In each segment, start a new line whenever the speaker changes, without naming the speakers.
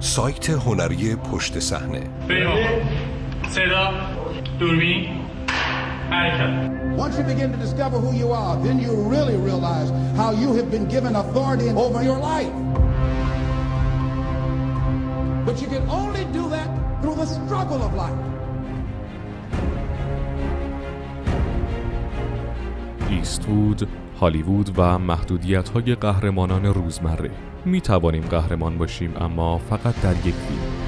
سایت هنری پشت صحنه
صدا دوربین حرکت
Once you begin to discover who you are, then you really realize how you have been given authority over your life. But you can only do that through the struggle of life.
ایستوود، هالیوود و محدودیت های قهرمانان روزمره. می توانیم قهرمان باشیم اما فقط در یک فیلم.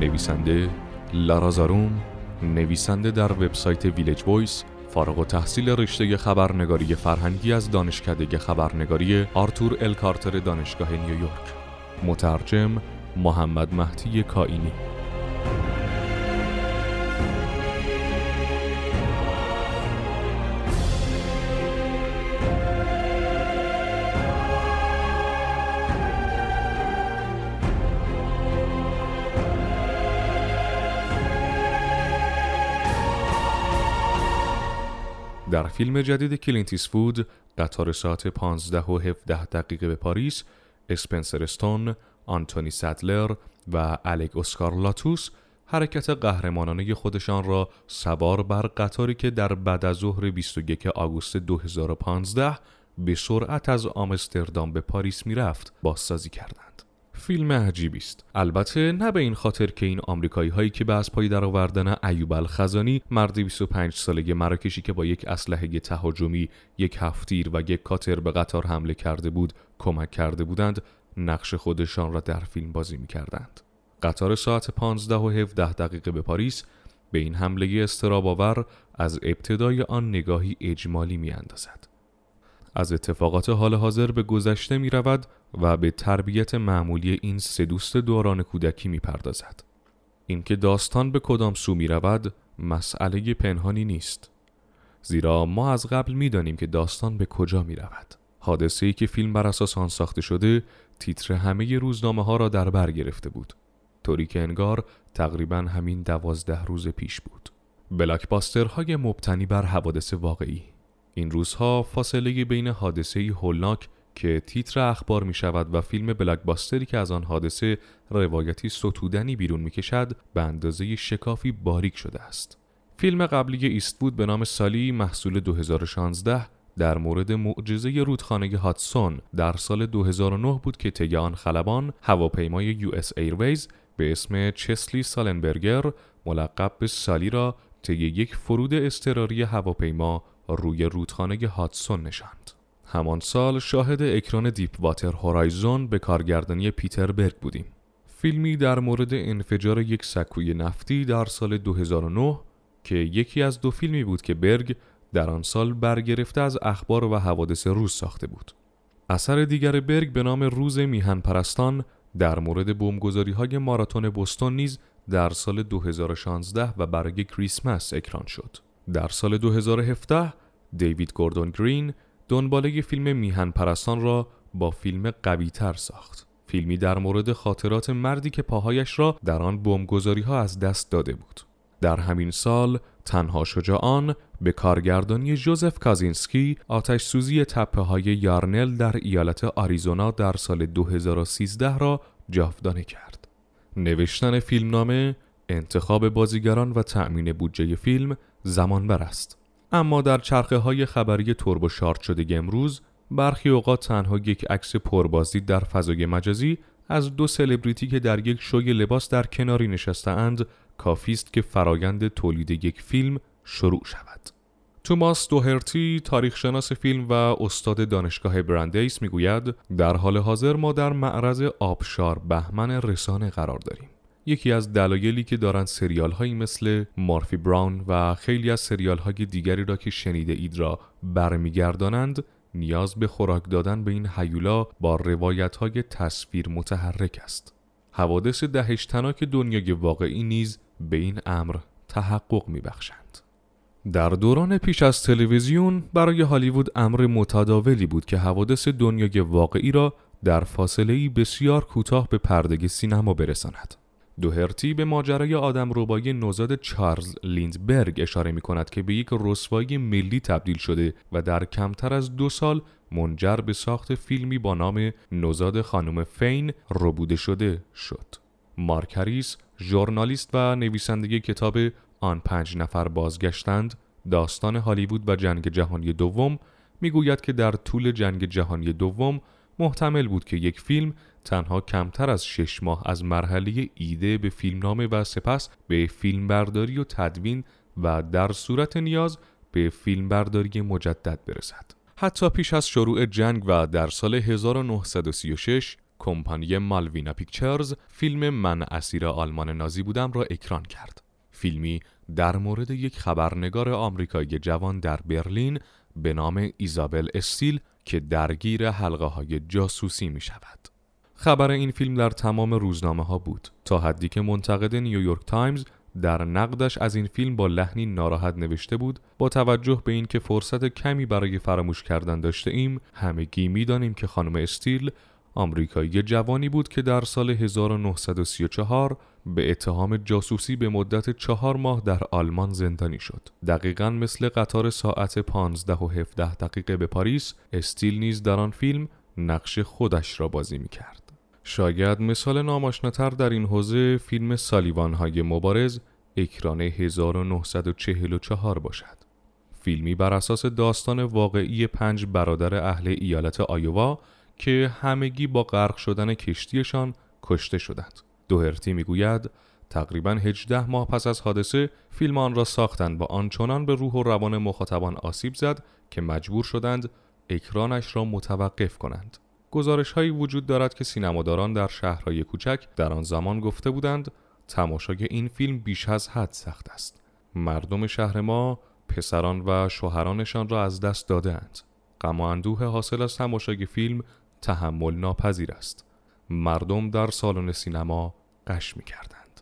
نویسنده لارا زاروم نویسنده در وبسایت ویلج وایس فارغ التحصیل رشته خبرنگاری فرهنگی از دانشکده خبرنگاری آرتور ال کارتر دانشگاه نیویورک. مترجم محمد مهدی کائینی. در فیلم جدید کلینت ایستوود قطار ساعت 15 و 17 دقیقه به پاریس اسپنسر استون، آنتونی سدلر و الک اسکارلاتوس حرکت قهرمانانه خودشان را سوار بر قطاری که در بعد از ظهر 21 آگوست 2015 به سرعت از آمستردام به پاریس می‌رفت بازسازی کردند. فیلم عجیبی است البته نه به این خاطر که این آمریکایی هایی که به از پای درآوردن ایوب الخزانی مرد 25 ساله مراکشی که با یک اسلحه تهاجمی یک هفتیر و یک کاتر به قطار حمله کرده بود کمک کرده بودند نقش خودشان را در فیلم بازی می کردند. قطار ساعت 15 و 17 دقیقه به پاریس به این حمله استراباور از ابتدای آن نگاهی اجمالی می اندازد. از اتفاقات حال حاضر به گذشته می رود و به تربیت معمولی این سه دوست دوران کودکی می پردازد. اینکه داستان به کدام سو می رود مسئله پنهانی نیست. زیرا ما از قبل می دانیم که داستان به کجا می رود. حادثه ای که فیلم بر اساس آن ساخته شده تیتر همه روزنامه ها را در بر گرفته بود. طوری که انگار تقریبا همین دوازده روز پیش بود. بلاکباسترهای مبتنی بر حوادث واقعی این روزها فاصله بین حادثه هولناک که تیتر اخبار می شود و فیلم بلاکباستری که از آن حادثه روایتی ستودنی بیرون می کشد به اندازه شکافی باریک شده است. فیلم قبلی ایستوود به نام سالی محصول 2016 در مورد معجزه رودخانه هادسون در سال 2009 بود که طی آن خلبان هواپیمای یو اس ایرویز به اسم چسلی سالنبرگر ملقب به سالی را طی یک فرود اضطراری هواپیما روی رودخانه هادسون نشاند. همان سال شاهد اکران دیپ واتر هورایزون به کارگردانی پیتر برگ بودیم. فیلمی در مورد انفجار یک سکوی نفتی در سال 2009 که یکی از دو فیلمی بود که برگ در آن سال برگرفته از اخبار و حوادث روز ساخته بود. اثر دیگر برگ به نام روز میهن پرستان در مورد بمبگذاری های ماراتون بوستون نیز در سال 2016 و برای کریسمس اکران شد. در سال 2017 دیوید گوردون گرین دنباله فیلم میهن پرستان را با فیلم قوی تر ساخت. فیلمی در مورد خاطرات مردی که پاهایش را در آن بمبگذاری ها از دست داده بود. در همین سال تنها شجاعان به کارگردانی جوزف کازینسکی آتش سوزی تپه های یارنل در ایالت آریزونا در سال 2013 را جاودانه کرد. نوشتن فیلمنامه، انتخاب بازیگران و تأمین بودجه فیلم زمان بر است. اما در چرخه های خبری تربو شارت شده امروز برخی اوقات تنها یک عکس پربازدید در فضای مجازی از دو سلبریتی که در یک شوی لباس در کناری نشسته اند کافی است که فرایند تولید یک فیلم شروع شود. توماس دوهرتی تاریخشناس فیلم و استاد دانشگاه برندیس می‌گوید در حال حاضر ما در معرض آبشار بهمن رسانه قرار داریم. یکی از دلایلی که دارند سریال هایی مثل مارفی براون و خیلی از سریال های دیگری را که شنیده اید را برمیگردانند نیاز به خوراک دادن به این حیولا با روایت های تصویر متحرک است. حوادث دهشتناک دنیای واقعی نیز به این امر تحقق می بخشند. در دوران پیش از تلویزیون برای هالیوود امر متداولی بود که حوادث دنیای واقعی را در فاصله بسیار کوتاه به پرده سینما برساند. دوهرتی به ماجرای آدم ربایی نوزاد چارلز لیندبرگ اشاره می کند که به یک رسوایی ملی تبدیل شده و در کمتر از دو سال منجر به ساخت فیلمی با نام نوزاد خانم فین ربوده شده شد. مارکریس ژورنالیست و نویسنده کتاب آن پنج نفر بازگشتند داستان هالیوود و جنگ جهانی دوم می‌گوید که در طول جنگ جهانی دوم محتمل بود که یک فیلم تنها کمتر از شش ماه از مرحله ایده به فیلمنامه و سپس به فیلمبرداری و تدوین و در صورت نیاز به فیلمبرداری مجدد برسد. حتی پیش از شروع جنگ و در سال 1936 کمپانی مالوینا پیکچرز فیلم من اسیر آلمان نازی بودم را اکران کرد. فیلمی در مورد یک خبرنگار آمریکایی جوان در برلین به نام ایزابل استیل که درگیر حلقه های جاسوسی می شود. خبر این فیلم در تمام روزنامه ها بود تا حدی که منتقد نیویورک تایمز در نقدش از این فیلم با لحنی ناراحت نوشته بود با توجه به اینکه فرصت کمی برای فراموش کردن داشته ایم همگی می‌دانیم که خانم استیل آمریکایی جوانی بود که در سال 1934 به اتهام جاسوسی به مدت چهار ماه در آلمان زندانی شد. دقیقا مثل قطار ساعت 15 و 17 دقیقه به پاریس، استیل نیز در آن فیلم نقش خودش را بازی می کرد. شاید مثال ناماشناتر در این حوزه فیلم سالیوان های مبارز اکران 1944 باشد. فیلمی بر اساس داستان واقعی پنج برادر اهل ایالت آیووا که همگی با غرق شدن کشتیشان کشته شدند. دوهرتی می‌گوید تقریبا 18 ماه پس از حادثه فیلم آن را ساختند و آنچنان به روح و روان مخاطبان آسیب زد که مجبور شدند اکرانش را متوقف کنند. گزارش هایی وجود دارد که سینماداران در شهرهای کوچک در آن زمان گفته بودند تماشای این فیلم بیش از حد سخت است. مردم شهر ما پسران و شوهرانشان را از دست دادهاند. غم و اندوه حاصل از تماشای فیلم تحمل ناپذیر است. مردم در سالن سینما قش می کردند.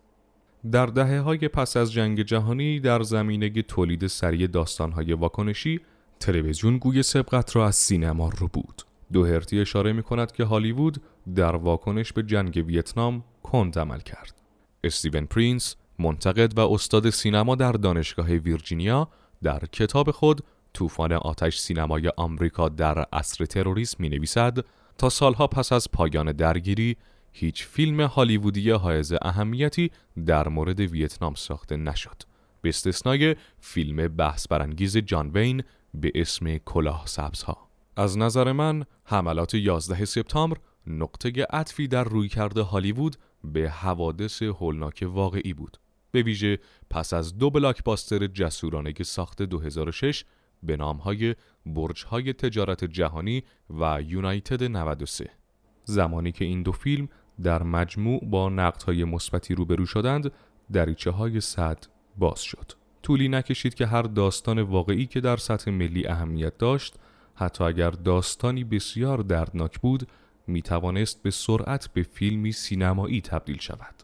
در دهه های پس از جنگ جهانی در زمینه تولید سریع داستانهای واکنشی تلویزیون گوی سبقت را از سینما رو بود. دوهرتی اشاره می کند که هالیوود در واکنش به جنگ ویتنام کند عمل کرد. استیون پرینس منتقد و استاد سینما در دانشگاه ویرجینیا در کتاب خود طوفان آتش سینمای آمریکا در عصر تروریسم می نویسد تا سالها پس از پایان درگیری هیچ فیلم هالیوودی حائز اهمیتی در مورد ویتنام ساخته نشد به استثنای فیلم بحث برانگیز جان وین به اسم کلاه سبزها از نظر من حملات 11 سپتامبر نقطه عطفی در رویکرد هالیوود به حوادث هولناک واقعی بود. به ویژه پس از دو بلاکباستر جسورانه ساخت 2006 به نامهای برجهای تجارت جهانی و یونایتد 93 زمانی که این دو فیلم در مجموع با نقدهای مثبتی روبرو شدند دریچه های سد باز شد. طولی نکشید که هر داستان واقعی که در سطح ملی اهمیت داشت حتی اگر داستانی بسیار دردناک بود می توانست به سرعت به فیلمی سینمایی تبدیل شود.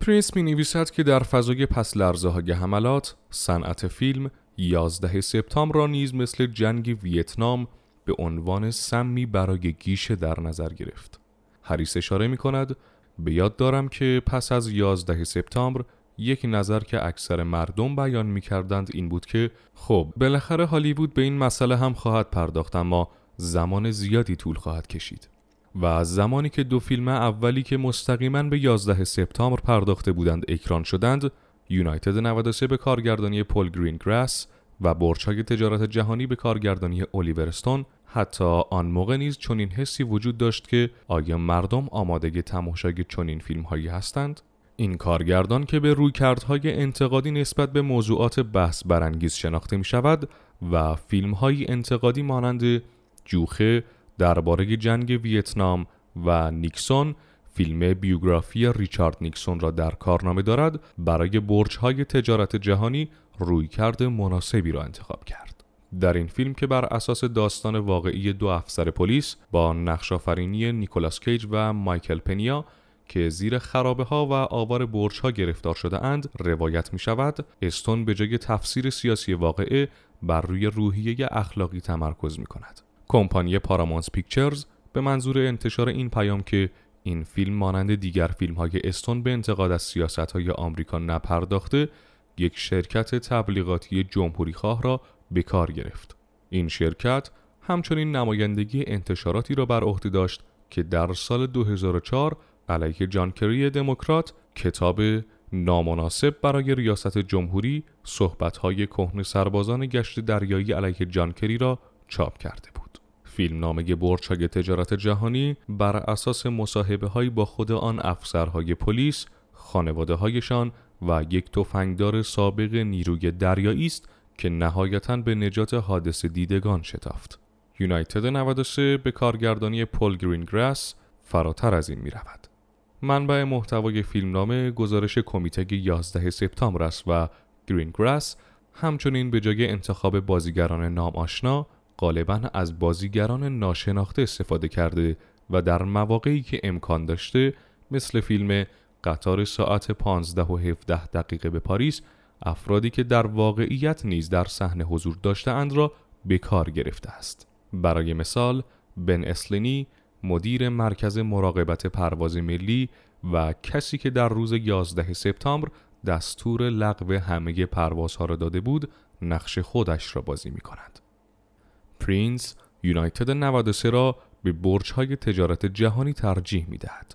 پرینس می نویسد که در فضای پس لرزه های حملات صنعت فیلم 11 سپتامبر را نیز مثل جنگ ویتنام به عنوان سمی برای گیشه در نظر گرفت. هریس اشاره می کند به یاد دارم که پس از 11 سپتامبر یک نظر که اکثر مردم بیان می کردند این بود که خب بالاخره هالیوود به این مسئله هم خواهد پرداخت اما زمان زیادی طول خواهد کشید. و از زمانی که دو فیلم اولی که مستقیما به 11 سپتامبر پرداخته بودند اکران شدند یونایتد 93 به کارگردانی پل گرین گراس و برچای تجارت جهانی به کارگردانی الیورستون حتی آن موقع نیز چنین حسی وجود داشت که آیا مردم آماده تماشای چنین فیلم هایی هستند؟ این کارگردان که به رویکردهای انتقادی نسبت به موضوعات بحث برانگیز شناخته می شود و فیلم های انتقادی مانند جوخه درباره جنگ ویتنام و نیکسون فیلم بیوگرافی ریچارد نیکسون را در کارنامه دارد برای برج های تجارت جهانی رویکرد مناسبی را انتخاب کرد. در این فیلم که بر اساس داستان واقعی دو افسر پلیس با نقشافرینی نیکولاس کیج و مایکل پنیا که زیر خرابه ها و آوار برج ها گرفتار شده اند روایت می شود استون به جای تفسیر سیاسی واقعه بر روی روحیه اخلاقی تمرکز می کند. کمپانی پارامونس پیکچرز به منظور انتشار این پیام که این فیلم مانند دیگر فیلم های استون به انتقاد از سیاست های آمریکا نپرداخته یک شرکت تبلیغاتی جمهوری خواه را به کار گرفت. این شرکت همچنین نمایندگی انتشاراتی را بر عهده داشت که در سال 2004 علیه جان کری دموکرات کتاب نامناسب برای ریاست جمهوری صحبت‌های کهن سربازان گشت دریایی علیه جان کری را چاپ کرده بود. فیلم نامه برچای تجارت جهانی بر اساس مصاحبه های با خود آن افسرهای پلیس، خانواده هایشان و یک تفنگدار سابق نیروی دریایی است که نهایتا به نجات حادث دیدگان شتافت. یونایتد 93 به کارگردانی پل گرینگراس فراتر از این می رود. منبع محتوای فیلمنامه گزارش کمیته 11 سپتامبر است و گرینگراس همچنین به جای انتخاب بازیگران نام آشنا غالبا از بازیگران ناشناخته استفاده کرده و در مواقعی که امکان داشته مثل فیلم قطار ساعت 15 و 17 دقیقه به پاریس افرادی که در واقعیت نیز در صحنه حضور داشته را به کار گرفته است. برای مثال بن اسلینی مدیر مرکز مراقبت پرواز ملی و کسی که در روز 11 سپتامبر دستور لغو همه پروازها را داده بود نقش خودش را بازی می کند. پرینس یونایتد 93 را به برج های تجارت جهانی ترجیح می دهد.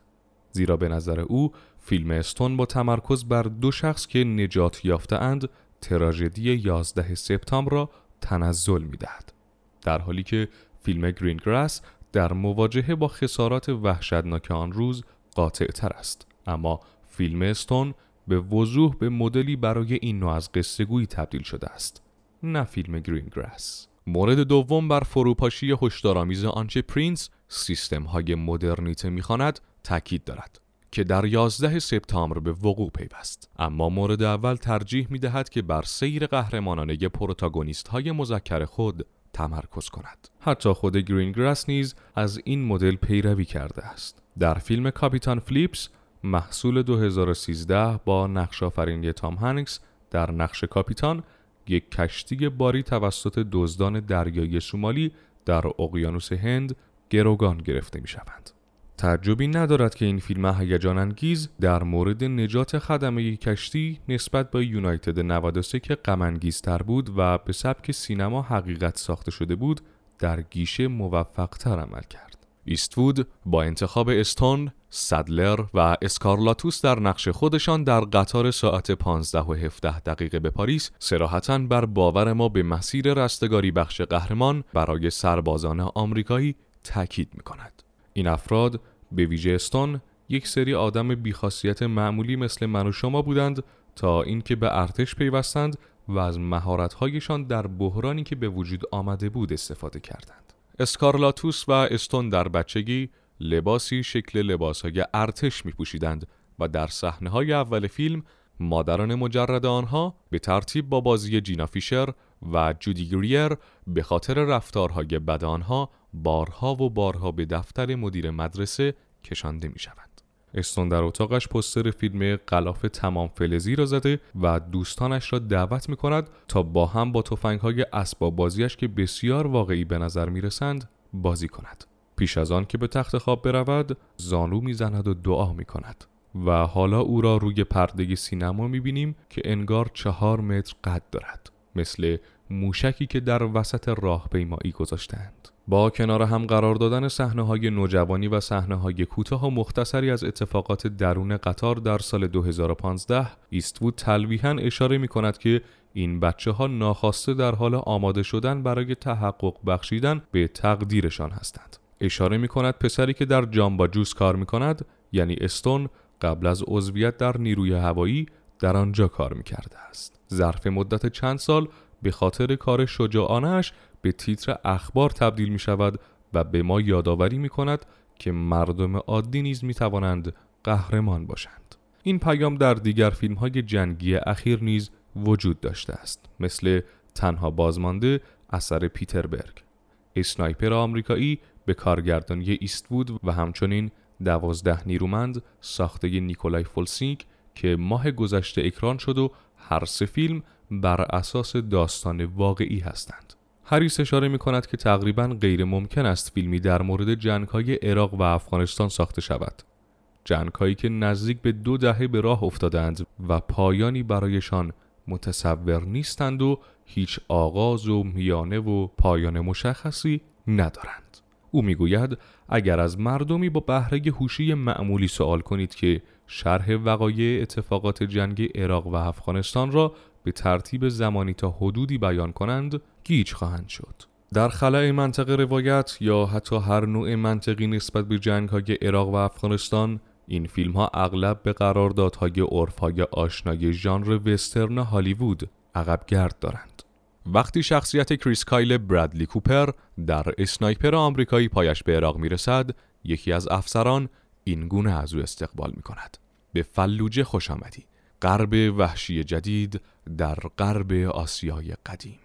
زیرا به نظر او فیلم استون با تمرکز بر دو شخص که نجات یافته اند تراژدی 11 سپتامبر را تنزل می دهد. در حالی که فیلم گرینگراس در مواجهه با خسارات وحشتناک آن روز قاطع تر است. اما فیلم استون به وضوح به مدلی برای این نوع از قصه تبدیل شده است نه فیلم گرینگراس. مورد دوم بر فروپاشی هشدارآمیز آنچه پرینس سیستم های مدرنیته می‌خواند تاکید دارد که در 11 سپتامبر به وقوع پیوست. اما مورد اول ترجیح می دهد که بر سیر قهرمانانه پروتاگونیست های مذکر خود تمرکز کند حتی خود گرینگراس نیز از این مدل پیروی کرده است در فیلم کاپیتان فیلیپس محصول 2013 با نقش آفرینی تام هنکس در نقش کاپیتان یک کشتی باری توسط دزدان دریایی سومالی در اقیانوس هند گروگان گرفته می شوند. تعجبی ندارد که این فیلم هیجان انگیز در مورد نجات خدمه کشتی نسبت به یونایتد 93 که غم بود و به سبک سینما حقیقت ساخته شده بود در گیشه موفق تر عمل کرد. ایستوود با انتخاب استون، سدلر و اسکارلاتوس در نقش خودشان در قطار ساعت 15 و 17 دقیقه به پاریس سراحتا بر باور ما به مسیر رستگاری بخش قهرمان برای سربازان آمریکایی تاکید می کند. این افراد به ویژه استون یک سری آدم بیخاصیت معمولی مثل من و شما بودند تا اینکه به ارتش پیوستند و از مهارت‌هایشان در بحرانی که به وجود آمده بود استفاده کردند. اسکارلاتوس و استون در بچگی لباسی شکل لباسهای ارتش می پوشیدند و در صحنه های اول فیلم مادران مجرد آنها به ترتیب با بازی جینا فیشر و جودی گریر به خاطر رفتارهای بد آنها بارها و بارها به دفتر مدیر مدرسه کشانده می شوند. استون در اتاقش پستر فیلم قلاف تمام فلزی را زده و دوستانش را دعوت می کند تا با هم با تفنگ های اسباب بازیش که بسیار واقعی به نظر می رسند بازی کند. پیش از آن که به تخت خواب برود زانو می‌زند و دعا می کند. و حالا او را روی پرده سینما می بینیم که انگار چهار متر قد دارد مثل موشکی که در وسط راه پیمایی گذاشتند. با کنار هم قرار دادن صحنه های نوجوانی و صحنه های کوتاه و مختصری از اتفاقات درون قطار در سال 2015 ایستوود تلویحا اشاره می کند که این بچه ها ناخواسته در حال آماده شدن برای تحقق بخشیدن به تقدیرشان هستند. اشاره می کند پسری که در جامبا جوس کار می کند یعنی استون قبل از عضویت در نیروی هوایی در آنجا کار می کرده است. ظرف مدت چند سال به خاطر کار شجاعانش به تیتر اخبار تبدیل می شود و به ما یادآوری می کند که مردم عادی نیز می توانند قهرمان باشند. این پیام در دیگر فیلم های جنگی اخیر نیز وجود داشته است مثل تنها بازمانده اثر پیتربرگ اسنایپر آمریکایی به کارگردانی ایستوود و همچنین دوازده نیرومند ساخته نیکولای فولسینک که ماه گذشته اکران شد و هر سه فیلم بر اساس داستان واقعی هستند. هریس اشاره می کند که تقریبا غیر ممکن است فیلمی در مورد جنگ های عراق و افغانستان ساخته شود. جنگ که نزدیک به دو دهه به راه افتادند و پایانی برایشان متصور نیستند و هیچ آغاز و میانه و پایان مشخصی ندارند او می‌گوید اگر از مردمی با بهره هوشی معمولی سوال کنید که شرح وقایع اتفاقات جنگ عراق و افغانستان را به ترتیب زمانی تا حدودی بیان کنند گیج خواهند شد. در خلای منطقه روایت یا حتی هر نوع منطقی نسبت به جنگ های عراق و افغانستان این فیلم ها اغلب به قراردادهای عرف های آشنای ژانر وسترن هالیوود عقب گرد دارند. وقتی شخصیت کریس کایل برادلی کوپر در اسنایپر آمریکایی پایش به عراق می‌رسد یکی از افسران این گونه از او استقبال می کند به فلوجه خوش آمدی. غرب وحشی جدید در غرب آسیای قدیم.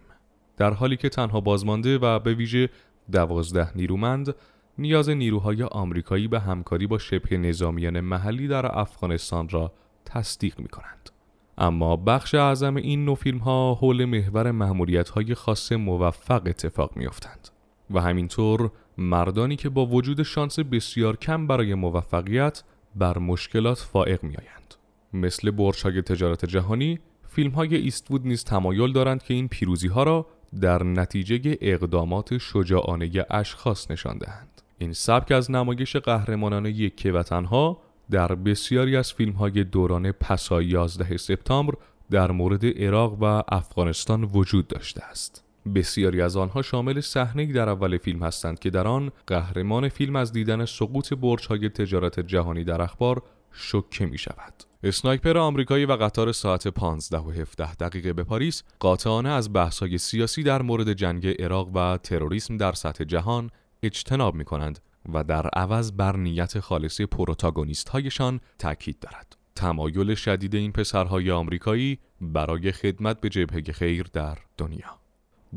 در حالی که تنها بازمانده و به ویژه دوازده نیرومند نیاز نیروهای آمریکایی به همکاری با شبه نظامیان محلی در افغانستان را تصدیق می کنند. اما بخش اعظم این نو فیلم ها حول محور محمولیت های خاص موفق اتفاق می افتند. و همینطور مردانی که با وجود شانس بسیار کم برای موفقیت بر مشکلات فائق می آیند. مثل برش های تجارت جهانی فیلم های ایستوود نیز تمایل دارند که این پیروزی ها را در نتیجه اقدامات شجاعانه اشخاص نشان دهند. این سبک از نمایش قهرمانان یکه و تنها در بسیاری از فیلم های دوران پسا 11 سپتامبر در مورد عراق و افغانستان وجود داشته است. بسیاری از آنها شامل صحنه در اول فیلم هستند که در آن قهرمان فیلم از دیدن سقوط های تجارت جهانی در اخبار شوکه می شود. اسنایپر آمریکایی و قطار ساعت 15 و 17 دقیقه به پاریس قاطعانه از بحث‌های سیاسی در مورد جنگ عراق و تروریسم در سطح جهان اجتناب می کنند و در عوض بر نیت خالص پروتاگونیست هایشان تاکید دارد. تمایل شدید این پسرهای آمریکایی برای خدمت به جبهه خیر در دنیا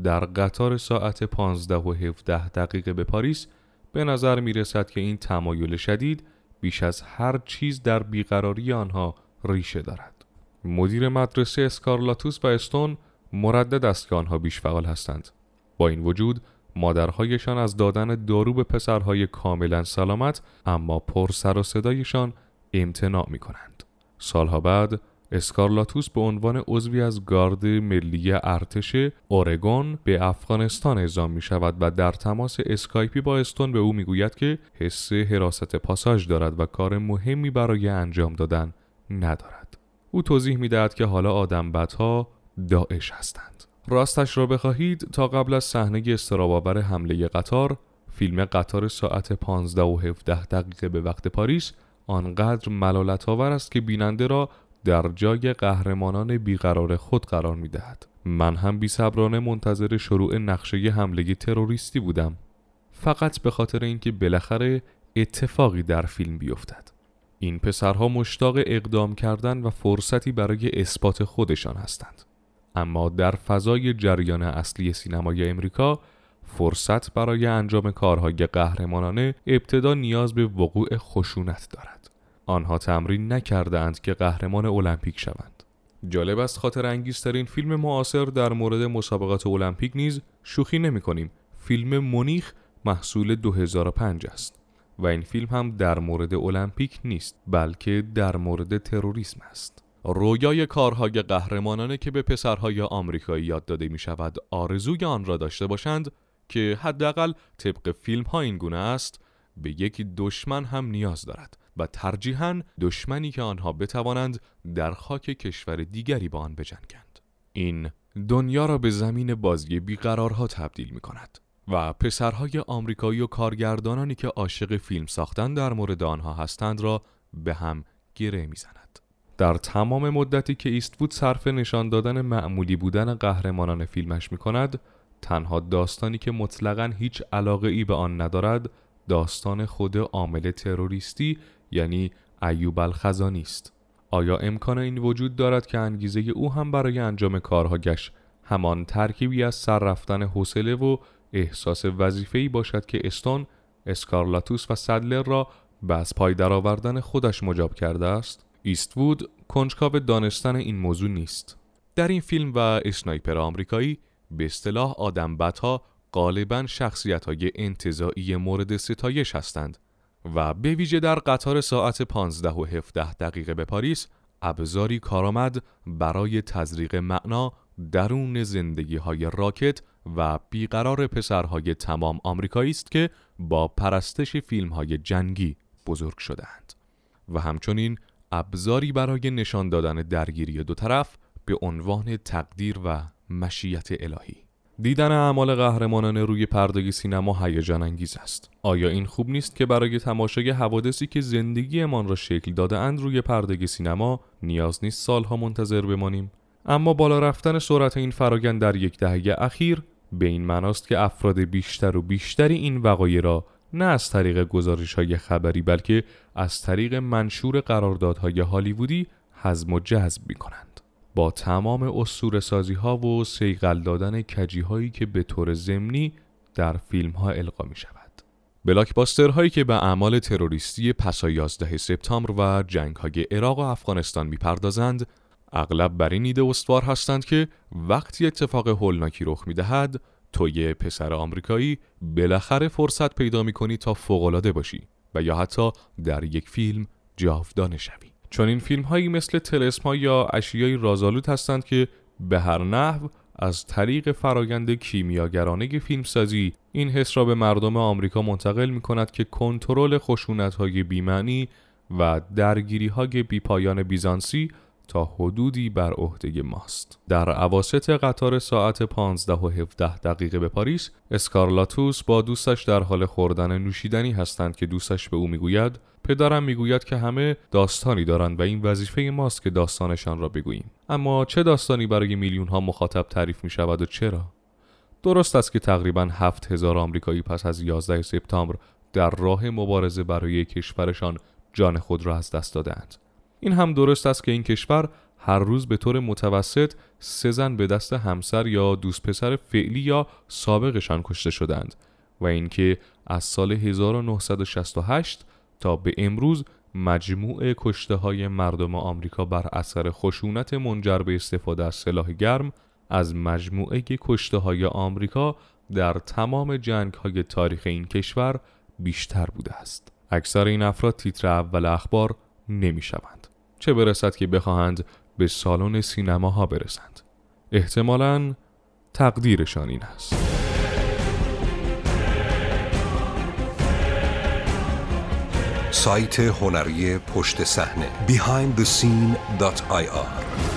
در قطار ساعت 15 و 17 دقیقه به پاریس به نظر می رسد که این تمایل شدید بیش از هر چیز در بیقراری آنها ریشه دارد. مدیر مدرسه اسکارلاتوس و استون مردد است که آنها بیش فعال هستند. با این وجود مادرهایشان از دادن دارو به پسرهای کاملا سلامت اما پر سر و صدایشان امتناع می کنند. سالها بعد اسکارلاتوس به عنوان عضوی از گارد ملی ارتش اورگون به افغانستان اعزام می شود و در تماس اسکایپی با استون به او می گوید که حس حراست پاساژ دارد و کار مهمی برای انجام دادن ندارد. او توضیح می دهد که حالا آدم بدها داعش هستند. راستش را بخواهید تا قبل از صحنه استراباور حمله قطار فیلم قطار ساعت 15 و 17 دقیقه به وقت پاریس آنقدر ملالت آور است که بیننده را در جای قهرمانان بیقرار خود قرار می دهد. من هم بی صبرانه منتظر شروع نقشه حمله تروریستی بودم. فقط به خاطر اینکه بالاخره اتفاقی در فیلم بیفتد. این پسرها مشتاق اقدام کردن و فرصتی برای اثبات خودشان هستند. اما در فضای جریان اصلی سینمای امریکا فرصت برای انجام کارهای قهرمانانه ابتدا نیاز به وقوع خشونت دارد. آنها تمرین نکردند که قهرمان المپیک شوند. جالب است خاطر انگیزترین فیلم معاصر در مورد مسابقات المپیک نیز شوخی نمی کنیم. فیلم مونیخ محصول 2005 است و این فیلم هم در مورد المپیک نیست بلکه در مورد تروریسم است. رویای کارهای قهرمانانه که به پسرهای آمریکایی یاد داده می شود آرزوی آن را داشته باشند که حداقل طبق فیلم ها این گونه است به یک دشمن هم نیاز دارد و ترجیحاً دشمنی که آنها بتوانند در خاک کشور دیگری با آن بجنگند این دنیا را به زمین بازی بیقرارها تبدیل می کند و پسرهای آمریکایی و کارگردانانی که عاشق فیلم ساختن در مورد آنها هستند را به هم گره می‌زند. در تمام مدتی که ایستوود صرف نشان دادن معمولی بودن قهرمانان فیلمش می کند تنها داستانی که مطلقا هیچ علاقه ای به آن ندارد داستان خود عامل تروریستی یعنی ایوب الخزانی است. آیا امکان این وجود دارد که انگیزه او هم برای انجام کارهاگش همان ترکیبی از سر رفتن حوصله و احساس وظیفه‌ای باشد که استون اسکارلاتوس و صدلر را به از پای درآوردن خودش مجاب کرده است؟ ایستوود کنجکاو دانستن این موضوع نیست. در این فیلم و اسنایپر آمریکایی به اصطلاح آدم غالبا شخصیت های مورد ستایش هستند. و به ویژه در قطار ساعت 15 و 17 دقیقه به پاریس ابزاری کارآمد برای تزریق معنا درون زندگی های راکت و بیقرار پسرهای تمام آمریکایی است که با پرستش فیلم های جنگی بزرگ شدند و همچنین ابزاری برای نشان دادن درگیری دو طرف به عنوان تقدیر و مشیت الهی. دیدن اعمال قهرمانان روی پرده سینما هیجان انگیز است. آیا این خوب نیست که برای تماشای حوادثی که زندگیمان را شکل داده اند روی پرده سینما نیاز نیست سالها منتظر بمانیم؟ اما بالا رفتن سرعت این فرایند در یک دهه اخیر به این معناست که افراد بیشتر و بیشتری این وقایع را نه از طریق گزارش های خبری بلکه از طریق منشور قراردادهای هالیوودی حزم و جذب می کنند. با تمام اسطوره سازی ها و سیقل دادن کجی هایی که به طور ضمنی در فیلم ها القا می شود. بلاکباستر هایی که به اعمال تروریستی پسا 11 سپتامبر و جنگ های عراق و افغانستان می‌پردازند اغلب بر این ایده استوار هستند که وقتی اتفاق هولناکی رخ می‌دهد تو یه پسر آمریکایی بالاخره فرصت پیدا می‌کنی تا فوقالعاده باشی و یا حتی در یک فیلم جاودانه شوی چون این فیلم هایی مثل تلسما یا اشیای رازآلود هستند که به هر نحو از طریق فرایند کیمیاگرانه فیلمسازی این حس را به مردم آمریکا منتقل می کند که کنترل خشونت های بیمعنی و درگیری های بیپایان بیزانسی تا حدودی بر عهده ماست. در عواست قطار ساعت 15 و 17 دقیقه به پاریس، اسکارلاتوس با دوستش در حال خوردن نوشیدنی هستند که دوستش به او می‌گوید پدرم می‌گوید که همه داستانی دارند و این وظیفه ماست که داستانشان را بگوییم. اما چه داستانی برای میلیون ها مخاطب تعریف می شود و چرا؟ درست است که تقریبا هفت هزار آمریکایی پس از 11 سپتامبر در راه مبارزه برای کشورشان جان خود را از دست دادند. این هم درست است که این کشور هر روز به طور متوسط سه زن به دست همسر یا دوست پسر فعلی یا سابقشان کشته شدند و اینکه از سال 1968 تا به امروز مجموع کشته های مردم آمریکا بر اثر خشونت منجر به استفاده از سلاح گرم از مجموعه کشته های آمریکا در تمام جنگ های تاریخ این کشور بیشتر بوده است. اکثر این افراد تیتر اول اخبار نمی شوند. چه برسد که بخواهند به سالن سینماها برسند احتمالا تقدیرشان این است
سایت هنری پشت صحنه behindthescene.ir